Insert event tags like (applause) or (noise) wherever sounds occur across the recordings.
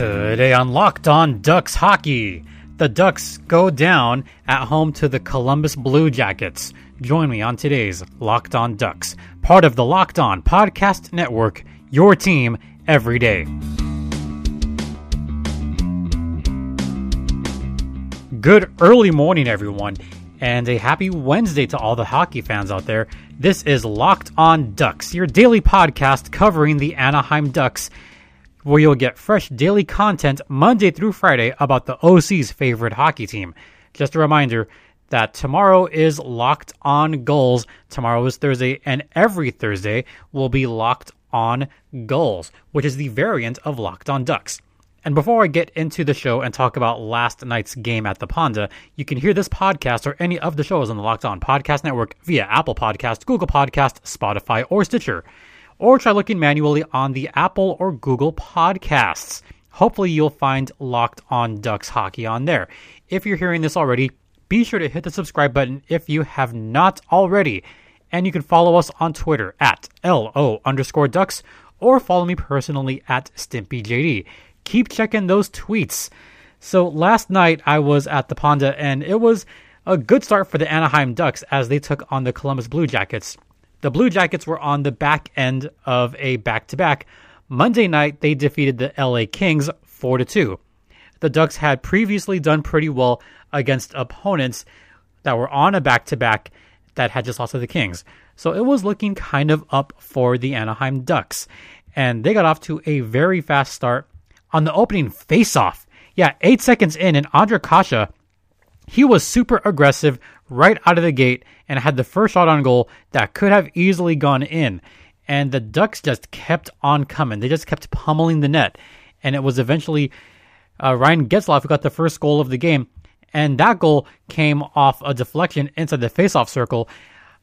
Today on Locked On Ducks Hockey, the Ducks go down at home to the Columbus Blue Jackets. Join me on today's Locked On Ducks, part of the Locked On Podcast Network, your team every day. Good early morning, everyone, and a happy Wednesday to all the hockey fans out there. This is Locked On Ducks, your daily podcast covering the Anaheim Ducks where you'll get fresh daily content Monday through Friday about the OC's favorite hockey team. Just a reminder that tomorrow is Locked On Gulls. Tomorrow is Thursday, and every Thursday will be Locked On Gulls, which is the variant of Locked On Ducks. And before I get into the show and talk about last night's game at the Honda, you can hear this podcast or any of the shows on the Locked On Podcast Network via Apple Podcast, Google Podcast, Spotify, or Stitcher or try looking manually on the Apple or Google podcasts. Hopefully, you'll find Locked On Ducks Hockey on there. If you're hearing this already, be sure to hit the subscribe button if you have not already. And you can follow us on Twitter at LO underscore ducks or follow me personally at StimpyJD. Keep checking those tweets. So last night I was at the Honda and it was a good start for the Anaheim Ducks as they took on the Columbus Blue Jackets. The Blue Jackets were on the back end of a back to back. Monday night, they defeated the LA Kings 4 2. The Ducks had previously done pretty well against opponents that were on a back to back that had just lost to the Kings. So it was looking kind of up for the Anaheim Ducks. And they got off to a very fast start on the opening faceoff. Yeah, eight seconds in, and Ondrej Kase, he was super aggressive, right out of the gate and had the first shot on goal that could have easily gone in. And the Ducks just kept on coming. They just kept pummeling the net. And it was eventually uh, Ryan Getzlaf who got the first goal of the game. And that goal came off a deflection inside the faceoff circle.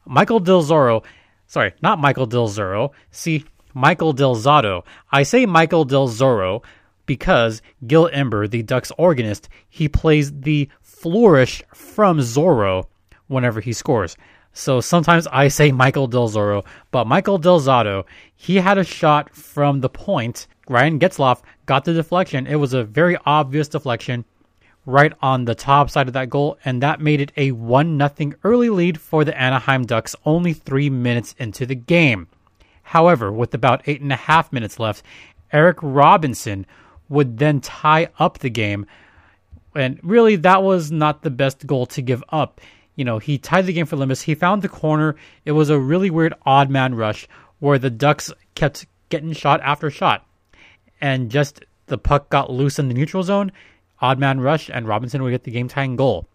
Michael Del Zoro, sorry, not Michael Del Zoro. See, Michael Del Zotto. I say Michael Del Zoro because Gil Ember, the Ducks organist, he plays the flourish from Zorro whenever he scores. So sometimes I say Michael Del Zoro, but Michael Del Zotto, he had a shot from the point. Ryan Getzlaf got the deflection. It was a very obvious deflection right on the top side of that goal, and that made it a 1 0 early lead for the Anaheim Ducks only three minutes into the game. However, with about eight and a half minutes left, Eric Robinson would then tie up the game. And really, that was not the best goal to give up you know, he tied the game for Limbus. He found the corner. It was a really weird odd man rush where the Ducks kept getting shot after shot. And just the puck got loose in the neutral zone, odd man rush, and Robinson would get the game tying goal.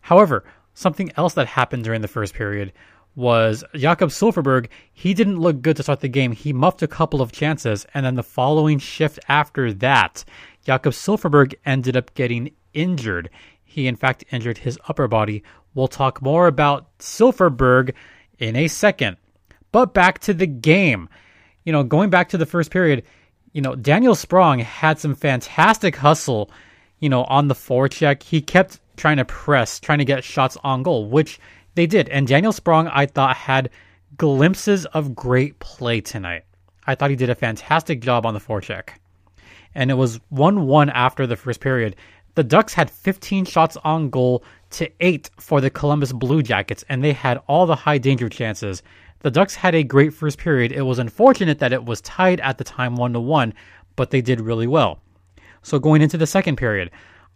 However, something else that happened during the first period was Jakob Silfverberg. He didn't look good to start the game. He muffed a couple of chances, and then the following shift after that, Jakob Silfverberg ended up getting injured. He, in fact, injured his upper body. We'll talk more about Silfverberg in a second. But back to the game. You know, going back to the first period, you know, Daniel Sprong had some fantastic hustle, you know, on the forecheck. He kept trying to press, trying to get shots on goal, which they did. And Daniel Sprong, I thought, had glimpses of great play tonight. I thought he did a fantastic job on the forecheck. And it was 1 1 after the first period. The Ducks had 15 shots on goal to 8 for the Columbus Blue Jackets, and they had all the high danger chances. The Ducks had a great first period. It was unfortunate that it was tied at the time 1 to 1, but they did really well. So going into the second period,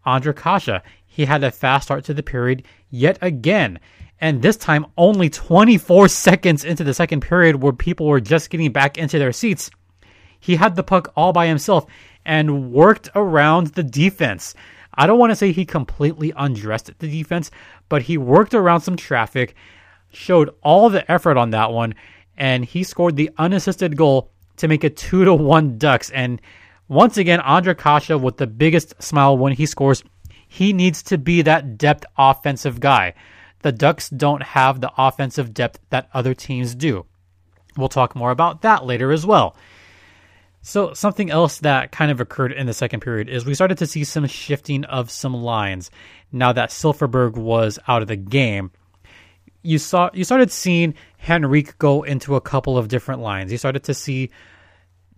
Ondrej Kase, he had a fast start to the period yet again. And this time, only 24 (laughs) seconds into the second period, where people were just getting back into their seats, he had the puck all by himself and worked around the defense. I don't want to say he completely undressed the defense, but he worked around some traffic, showed all the effort on that one, and he scored the unassisted goal to make it two to one Ducks. And once again, Ondrej Kase with the biggest smile when he scores. He needs to be that depth offensive guy. The Ducks don't have the offensive depth that other teams do. We'll talk more about that later as well. So, something else that kind of occurred in the second period is we started to see some shifting of some lines now that Silfverberg was out of the game. You saw you started seeing Henrique go into a couple of different lines. You started to see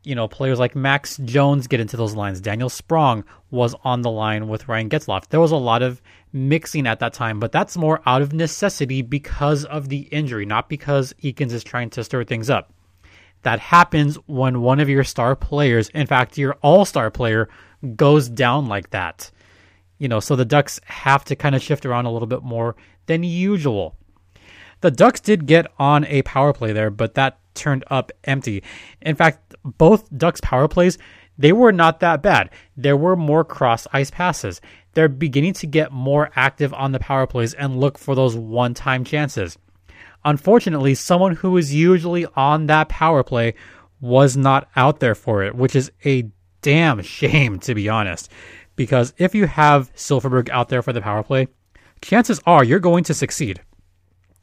you know, players like Max Jones get into those lines. Daniel Sprong was on the line with Ryan Getzlaf. There was a lot of mixing at that time, but that's more out of necessity because of the injury, not because Eakins is trying to stir things up. That happens when one of your star players, in fact, your all star player, goes down like that. You know, so the Ducks have to kind of shift around a little bit more than usual. The Ducks did get on a power play there, but that turned up empty. In fact, both Ducks power plays, they were not that bad. There were more cross ice passes. They're beginning to get more active on the power plays and look for those one time chances. Unfortunately, someone who is usually on that power play was not out there for it, which is a damn (laughs) shame, to be honest. Because if you have Silfverberg out there for the power play, chances are you're going to succeed.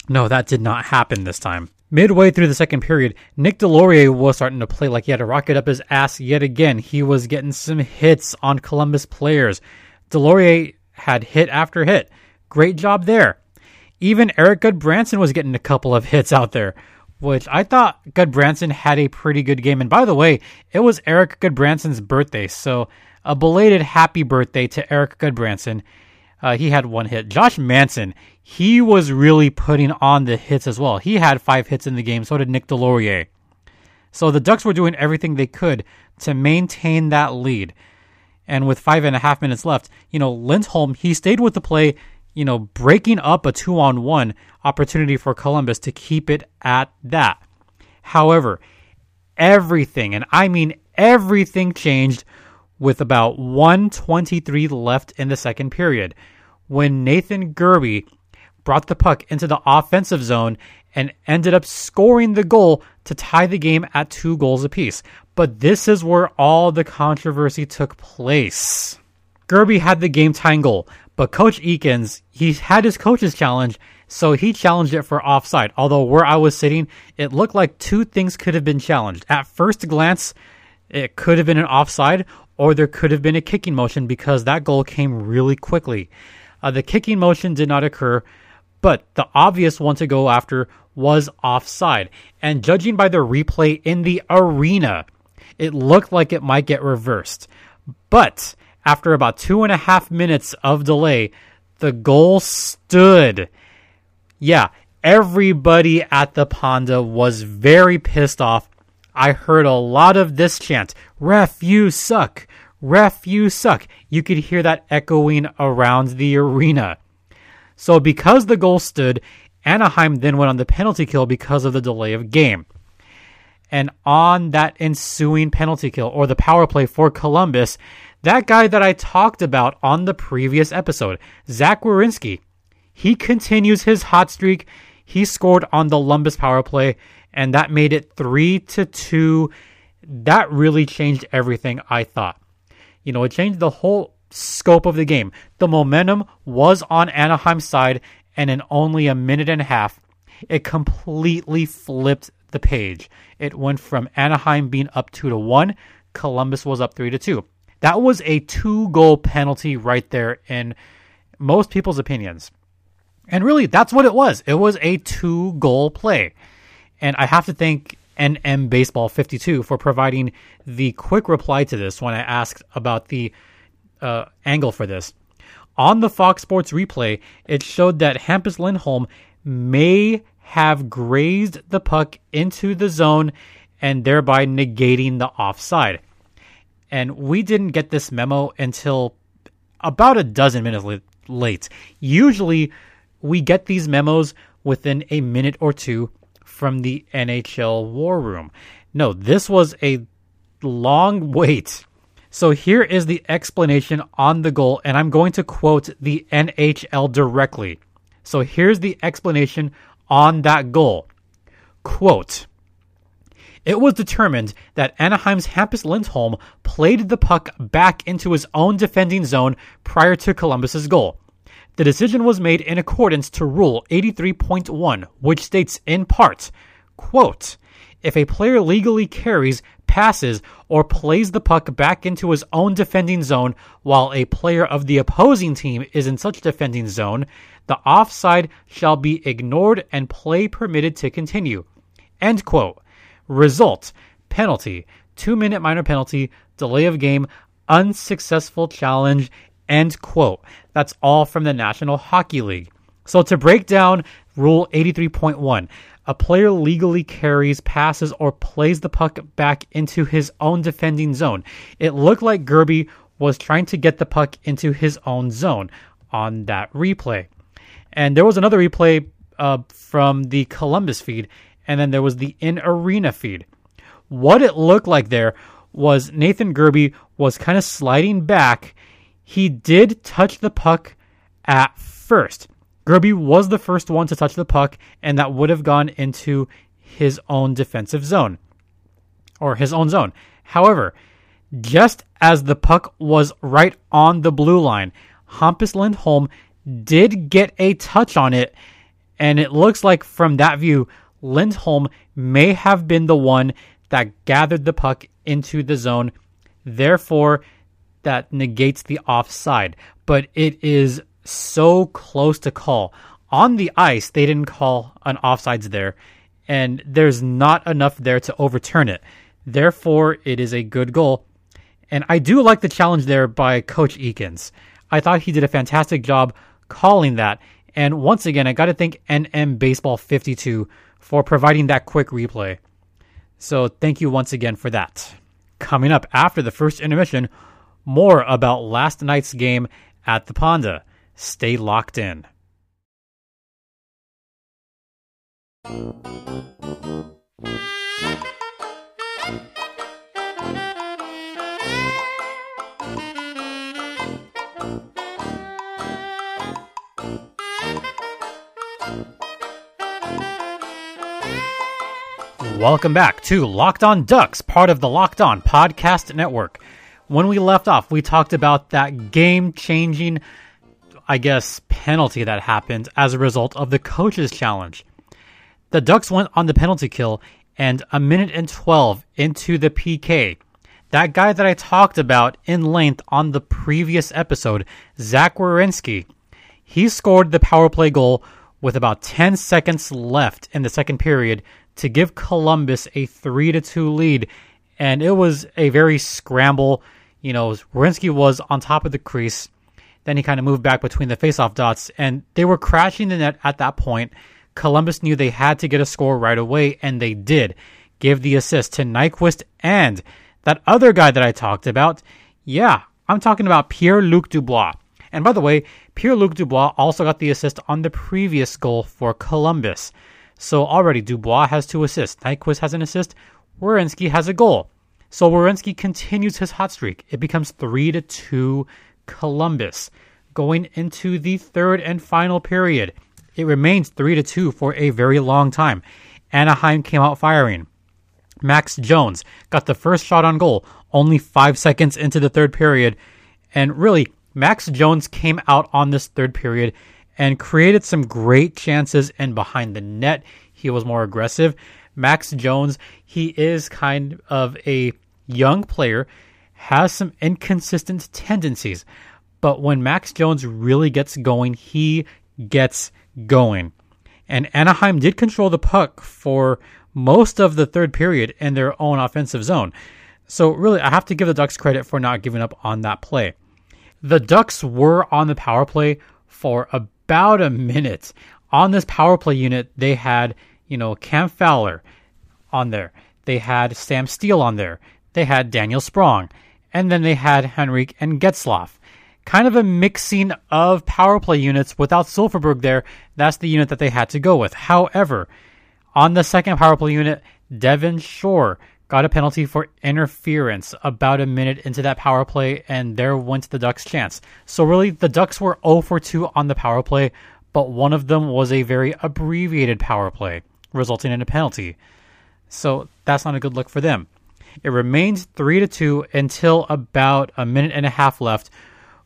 No, that did not happen this time. Midway through the second period, Nick Deslauriers was starting to play like he had to rocket up his ass yet again. He was getting some hits on Columbus players. Deslauriers had hit after hit. Great job there. Even Erik Gudbranson was getting a couple of hits out there, which I thought Gudbranson had a pretty good game. And by the way, it was Erik Gudbranson's birthday, so a belated happy birthday to Erik Gudbranson. Uh, he had one hit. Josh Manson, he was really putting on the hits as well. He had five hits in the game. So did Nick Deslauriers. So the Ducks were doing everything they could to maintain that lead. And with five and a half minutes left, you know, Lindholm, he stayed with the play, you know, breaking up a two on one opportunity for Columbus to keep it at that. However, everything, and I mean everything changed with about 123 left in the second period when Nathan Gerbe brought the puck into the offensive zone and ended up scoring the goal to tie the game at two goals apiece. But this is where all the controversy took place. Gerbe had the game goal, but Coach Eakins, he had his coach's challenge, so he challenged it for offside. Although where I was sitting, it looked like two things could have been challenged. At first glance, it could have been an offside, or there could have been a kicking motion because that goal came really quickly. Uh, the kicking motion did not occur, but the obvious one to go after was offside. And judging by the replay in the arena, it looked like it might get reversed. But after about two and a half minutes of delay, the goal stood. Yeah, everybody at the Honda was very pissed off. I heard a lot of this chant Ref, you suck! Ref, you suck! You could hear that echoing around the arena. So, because the goal stood, Anaheim then went on the penalty kill because of the delay of game. And on that ensuing penalty kill, or the power play for Columbus, that guy that I talked about on the previous episode, Zach Werenski, he continues his hot streak. He scored on the Lumbus power play, and that made it three to two. That really changed everything. I thought, you know, it changed the whole scope of the game. The momentum was on Anaheim's side, and in only a minute and a half, it completely flipped the page. It went from Anaheim being up two to one, Columbus was up three to two. That was a two goal penalty right there in most people's opinions. And really, that's what it was. It was a two goal play. And I have to thank NM Baseball 52 for providing the quick reply to this when I asked about the uh, angle for this. On the Fox Sports replay, it showed that Hampus Lindholm may have grazed the puck into the zone and thereby negating the offside. And we didn't get this memo until about a dozen minutes late. Usually, we get these memos within a minute or two from the NHL War Room. No, this was a long wait so here is the explanation on the goal, and I'm going to quote the NHL directly. So here's the explanation on that goal. Quote, it was determined that Anaheim's Hampus Lindholm played the puck back into his own defending zone prior to Columbus's goal. The decision was made in accordance to Rule 83.1, which states in part, quote, if a player legally carries passes, or plays the puck back into his own defending zone while a player of the opposing team is in such defending zone, the offside shall be ignored and play permitted to continue. End quote. Result penalty two minute minor penalty, delay of game, unsuccessful challenge, end quote. That's all from the National Hockey League. So to break down Rule 83.1, a player legally carries, passes, or plays the puck back into his own defending zone. It looked like Gerbe was trying to get the puck into his own zone on that replay. And there was another replay uh, from the Columbus feed, and then there was the in arena feed. What it looked like there was Nathan Gerbe was kind of sliding back. He did touch the puck at first. Gerbe was the first one to touch the puck, and that would have gone into his own defensive zone or his own zone. However, just as the puck was right on the blue line, Hampus Lindholm did get a touch on it, and it looks like from that view, Lindholm may have been the one that gathered the puck into the zone. Therefore, that negates the offside. But it is so close to call. On the ice, they didn't call an offsides there, and there's not enough there to overturn it. Therefore, it is a good goal. And I do like the challenge there by Coach Eakins. I thought he did a fantastic job calling that. And once again, I got to thank NM Baseball 52 for providing that quick replay. So thank you once again for that. Coming up after the first intermission, more about last night's game at the Honda. Stay locked in. Welcome back to Locked On Ducks, part of the Locked On Podcast Network. When we left off, we talked about that game changing, I guess, penalty that happened as a result of the coach's challenge. The Ducks went on the penalty kill, and a minute and 12 into the PK, that guy that I talked about in length on the previous episode, Zach Werenski, he scored the power play goal with about 10 seconds left in the second period to give Columbus a 3 to 2 lead and it was a very scramble. You know, Werenski was on top of the crease. Then he kind of moved back between the faceoff dots and they were crashing the net at that point. Columbus knew they had to get a score right away and they did. Give the assist to Nyquist and that other guy that I talked about. Yeah, I'm talking about Pierre-Luc Dubois. And by the way, Pierre-Luc Dubois also got the assist on the previous goal for Columbus. So already Dubois has two assists. Nyquist has an assist. Werenski has a goal. So Werenski continues his hot streak. It becomes 3 to 2 Columbus. Going into the third and final period, it remains 3 to 2 for a very long time. Anaheim came out firing. Max Jones got the first shot on goal only 5 seconds into the third period. And really, Max Jones came out on this third period and created some great chances and behind the net he was more aggressive. Max Jones, he is kind of a young player, has some inconsistent tendencies, but when Max Jones really gets going, he gets going. And Anaheim did control the puck for most of the third period in their own offensive zone. So, really, I have to give the Ducks credit for not giving up on that play. The Ducks were on the power play for about a minute. On this power play unit, they had, you know, Cam Fowler on there. They had Sam Steele on there. They had Daniel Sprong. And then they had Henrique and Getzlaf. Kind of a mixing of power play units without Silfverberg there. That's the unit that they had to go with. However, on the second power play unit, Devin Shore got a penalty for interference about a minute into that power play, and there went the Ducks' chance. So, really, the Ducks were 0 for 2 on the power play, but one of them was a very abbreviated power play, resulting in a penalty. So, that's not a good look for them. It remains 3 to 2 until about a minute and a half left.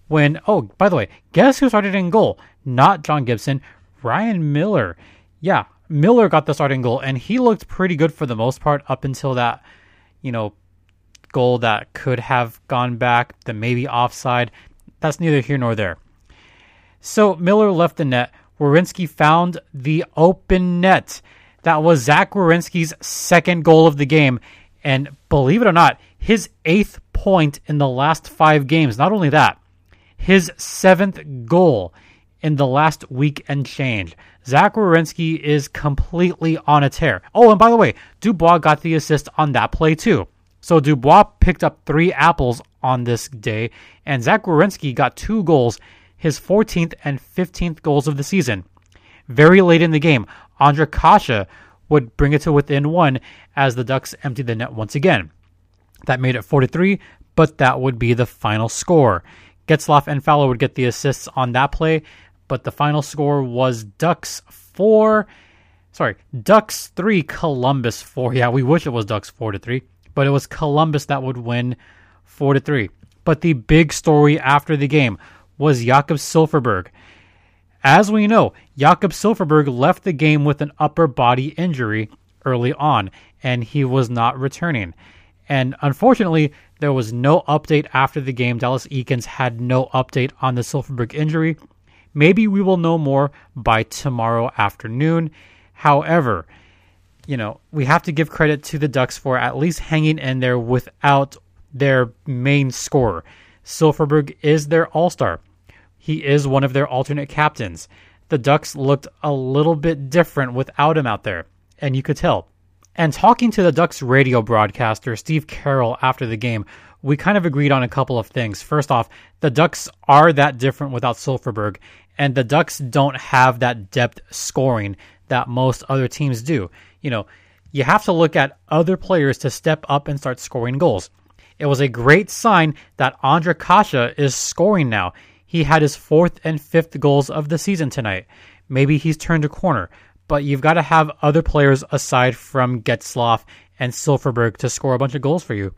When, oh, by the way, guess who started in goal? Not John Gibson, Ryan Miller. Yeah, Miller got the starting goal, and he looked pretty good for the most part up until that, you know, goal that could have gone back, the maybe offside. That's neither here nor there. So Miller left the net. Werenski found the open net. That was Zach Werenski's second goal of the game. And believe it or not, his eighth point in the last five games. Not only that, his seventh goal in the last week and change. Zach Werenski is completely on a tear. Oh, and by the way, Dubois got the assist on that play too. So Dubois picked up three apples on this day, and Zach Werenski got two goals, his 14th and 15th goals of the season. Very late in the game, Ondrej Kase would bring it to within one as the Ducks emptied the net once again. That made it 4 to 3, but that would be the final score. Getzlaf and Fowler would get the assists on that play, but the final score was Ducks 4. Sorry, Ducks 3, Columbus 4. Yeah, we wish it was Ducks 4 to 3, but it was Columbus that would win 4 to 3. But the big story after the game was Jakob Silfverberg. As we know, Jakob Silfverberg left the game with an upper body injury early on, and he was not returning. And unfortunately, there was no update after the game. Dallas Eakins had no update on the Silfverberg injury. Maybe we will know more by tomorrow afternoon. However, you know, we have to give credit to the Ducks for at least hanging in there without their main scorer. Silfverberg is their all star. He is one of their alternate captains. The Ducks looked a little bit different without him out there, and you could tell. And talking to the Ducks radio broadcaster, Steve Carroll, after the game, we kind of agreed on a couple of things. First off, the Ducks are that different without Silfverberg, and the Ducks don't have that depth scoring that most other teams do. You know, you have to look at other players to step up and start scoring goals. It was a great sign that Ondrej Kase is scoring now. He had his fourth and fifth goals of the season tonight. Maybe he's turned a corner but you've got to have other players aside from Getzlaf and Silfverberg to score a bunch of goals for you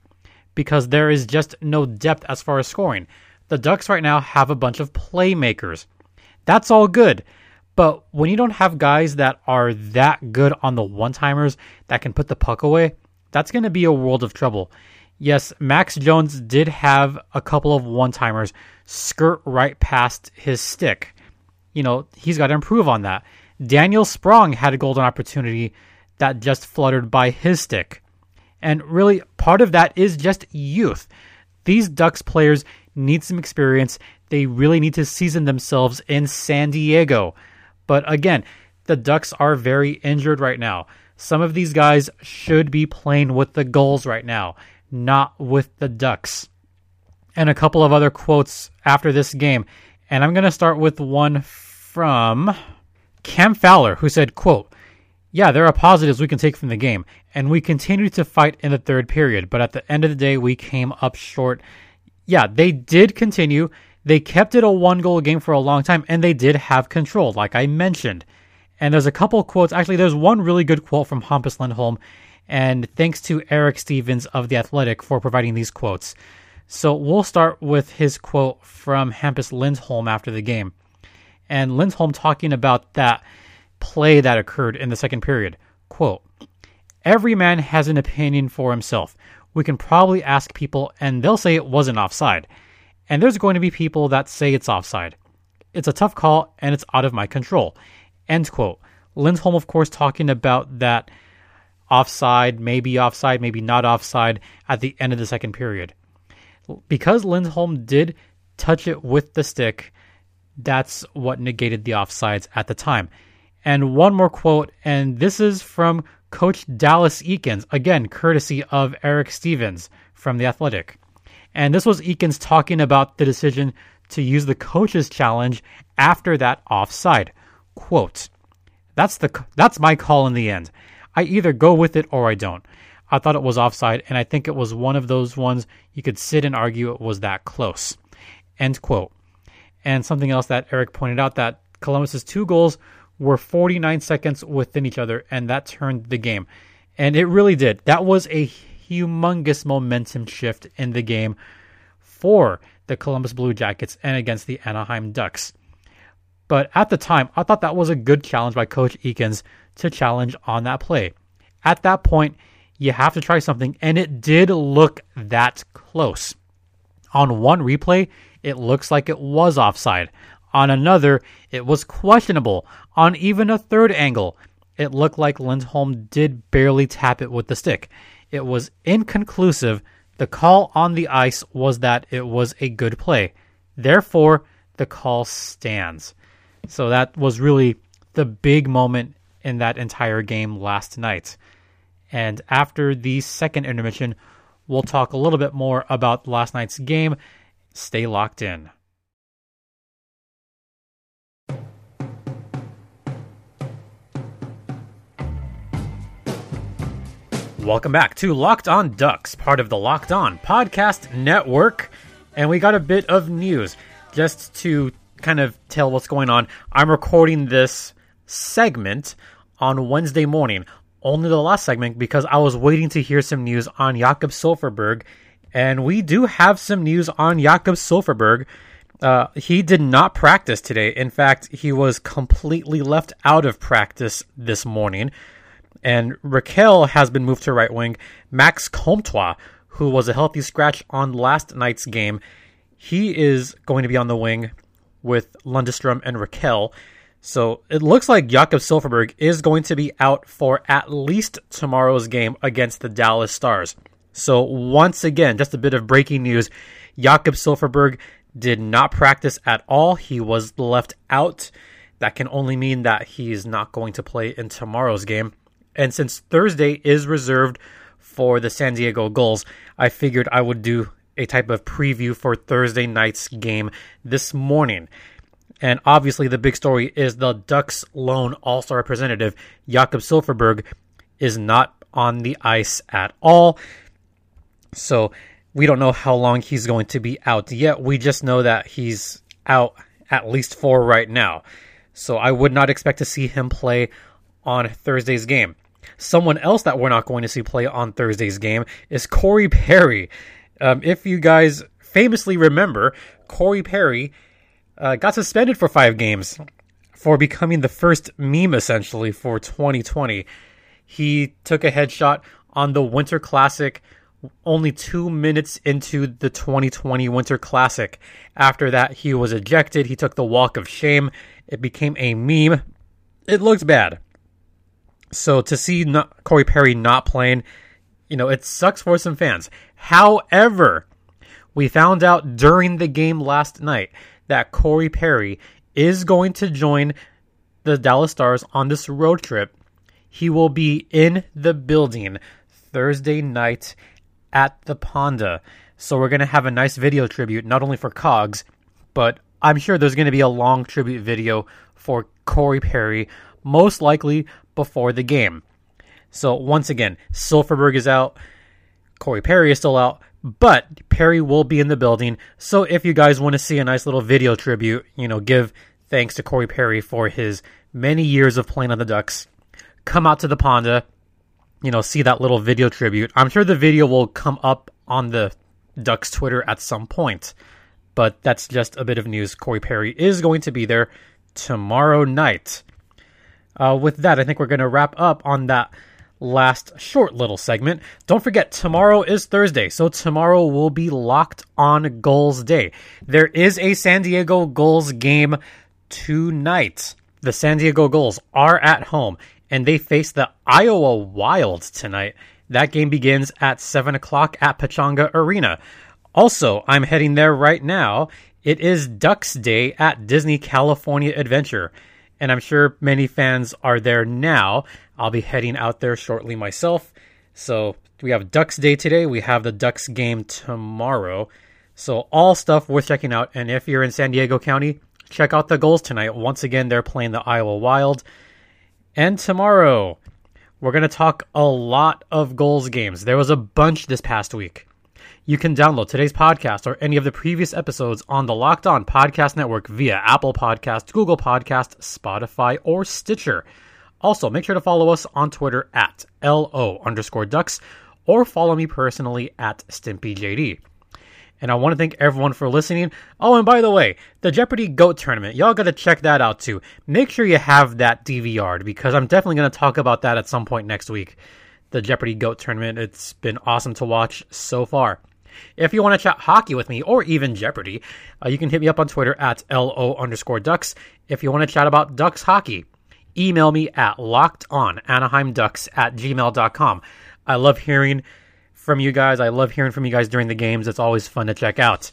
because there is just no depth as far as scoring. The Ducks right now have a bunch of playmakers. That's all good. But when you don't have guys that are that good on the one timers that can put the puck away, that's going to be a world of trouble. Yes, Max Jones did have a couple of one timers skirt right past his stick. You know, he's got to improve on that. Daniel Sprong had a golden opportunity that just fluttered by his stick. And really, part of that is just youth. These Ducks players need some experience. They really need to season themselves in San Diego. But again, the Ducks are very injured right now. Some of these guys should be playing with the Gulls right now, not with the Ducks. And a couple of other quotes after this game. And I'm going to start with one from Cam Fowler, who said, quote, yeah, there are positives we can take from the game, and we continued to fight in the third period, but at the end of the day, we came up short. Yeah, they did continue. They kept it a one goal game for a long time, and they did have control, like I mentioned. And there's a couple quotes. Actually, there's one really good quote from Hampus Lindholm, and thanks to Eric Stevens of The Athletic for providing these quotes. So we'll start with his quote from Hampus Lindholm after the game and Lindholm talking about that play that occurred in the second period. Quote, Every man has an opinion for himself. We can probably ask people, and they'll say it wasn't offside. And there's going to be people that say it's offside. It's a tough call, and it's out of my control. End quote. Lindholm, of course, talking about that offside, maybe offside, maybe not offside at the end of the second period. Because Lindholm did touch it with the stick, that's what negated the offsides at the time. And one more quote, and this is from Coach Dallas Eakins, again, courtesy of Eric Stevens from The Athletic. And this was Eakins talking about the decision to use the coach's challenge after that offside. Quote, that's the that's my call in the end. I either go with it or I don't. I thought it was offside, and I think it was one of those ones you could sit and argue it was that close. End quote. And something else that Eric pointed out that Columbus's two goals were 49 seconds within each other, and that turned the game. And it really did. That was a humongous momentum shift in the game for the Columbus Blue Jackets and against the Anaheim Ducks. But at the time, I thought that was a good challenge by Coach Eakins to challenge on that play. At that point, you have to try something, and it did look that close. On one replay, it looks like it was offside. On another, it was questionable. On even a third angle, it looked like Lindholm did barely tap it with the stick. It was inconclusive The call on the ice was that it was a good play. Therefore, the call stands. So that was really the big moment in that entire game last night. And after the second intermission, we'll talk a little bit more about last night's game. Stay locked in. Welcome back to Locked On Ducks, part of the Locked On Podcast Network. And we got a bit of news just to kind of tell what's going on. I'm recording this segment on Wednesday morning, only the last segment, because I was waiting to hear some news on Jakob Silfverberg. And we do have some news on Jakob Silfverberg. Uh, he did not practice today. In fact, he was completely left out of practice this morning and Rakell has been moved to right wing. Max Comtois, who was a healthy scratch on last night's game, he is going to be on the wing with Lundestrom and Rakell. So it looks like Jakob Silfverberg is going to be out for at least tomorrow's game against the Dallas Stars. So once again, just a bit of breaking news. Jakob Silfverberg did not practice at all. He was left out. That can only mean that he's not going to play in tomorrow's game. And since Thursday is reserved for the San Diego Gulls, I figured I would do a type of preview for Thursday night's game this morning. And obviously, the big story is the Ducks' lone All Star representative, Jakob Silfverberg, is not on the ice at all. So we don't know how long he's going to be out yet. We just know that he's out at least for right now. So I would not expect to see him play on Thursday's game. Someone else that we're not going to see play on Thursday's game is Corey Perry. Um, if you guys famously remember, Corey Perry uh, got suspended for five games for becoming the first meme essentially for 2020. He took a headshot on the Winter Classic only two minutes into the 2020 Winter Classic. After that, he was ejected. He took the walk of shame. It became a meme. It looked bad. So to see not, Corey Perry not playing, you know, it sucks for some fans. However, we found out during the game last night that Corey Perry is going to join the Dallas Stars on this road trip. He will be in the building Thursday night at the Honda. So we're going to have a nice video tribute, not only for Cogs, but I'm sure there's going to be a long tribute video for Corey Perry, most likely before the game. So once again, Silfverberg is out, Corey Perry is still out, but Perry will be in the building. So if you guys want to see a nice little video tribute, you know, give thanks to Corey Perry for his many years of playing on the Ducks, come out to the Honda, you know, see that little video tribute. I'm sure the video will come up on the Ducks Twitter at some point. But that's just a bit of news. Corey Perry is going to be there tomorrow night uh, with that, I think we're going to wrap up on that last short little segment. Don't forget, tomorrow is Thursday, so tomorrow will be locked on Gulls Day. There is a San Diego Gulls game tonight. The San Diego Gulls are at home, and they face the Iowa Wild tonight. That game begins at 7 o'clock at Pechanga Arena. Also, I'm heading there right now. It is Ducks Day at Disney California Adventure and I'm sure many fans are there now. I'll be heading out there shortly myself. So we have Ducks Day today. We have the Ducks game tomorrow. So all stuff worth checking out. And if you're in San Diego County, check out the Gulls tonight. Once again, they're playing the Iowa Wild. And tomorrow, we're going to talk a lot of Gulls games. There was a bunch this past week. You can download today's podcast or any of the previous episodes on the Locked On Podcast Network via Apple Podcast, Google Podcast, Spotify, or Stitcher. Also, make sure to follow us on Twitter at LO underscore ducks or follow me personally at StimpyJD. And I want to thank everyone for listening. Oh, and by the way, the Jeopardy GOAT tournament, y'all got to check that out too. Make sure you have that DVR'd because I'm definitely going to talk about that at some point next week. The Jeopardy GOAT tournament, it's been awesome to watch so far. If you want to chat hockey with me or even Jeopardy, uh, you can hit me up on Twitter at LO underscore Ducks. If you want to chat about Ducks hockey, email me at lockedonanaheimducks at gmail.com. I love hearing from you guys. I love hearing from you guys during the games. It's always fun to check out.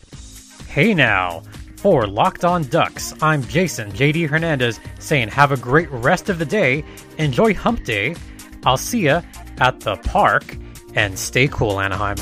Hey now, for Locked On Ducks, I'm Jason JD Hernandez saying have a great rest of the day. Enjoy Hump Day. I'll see ya at the park and stay cool, Anaheim.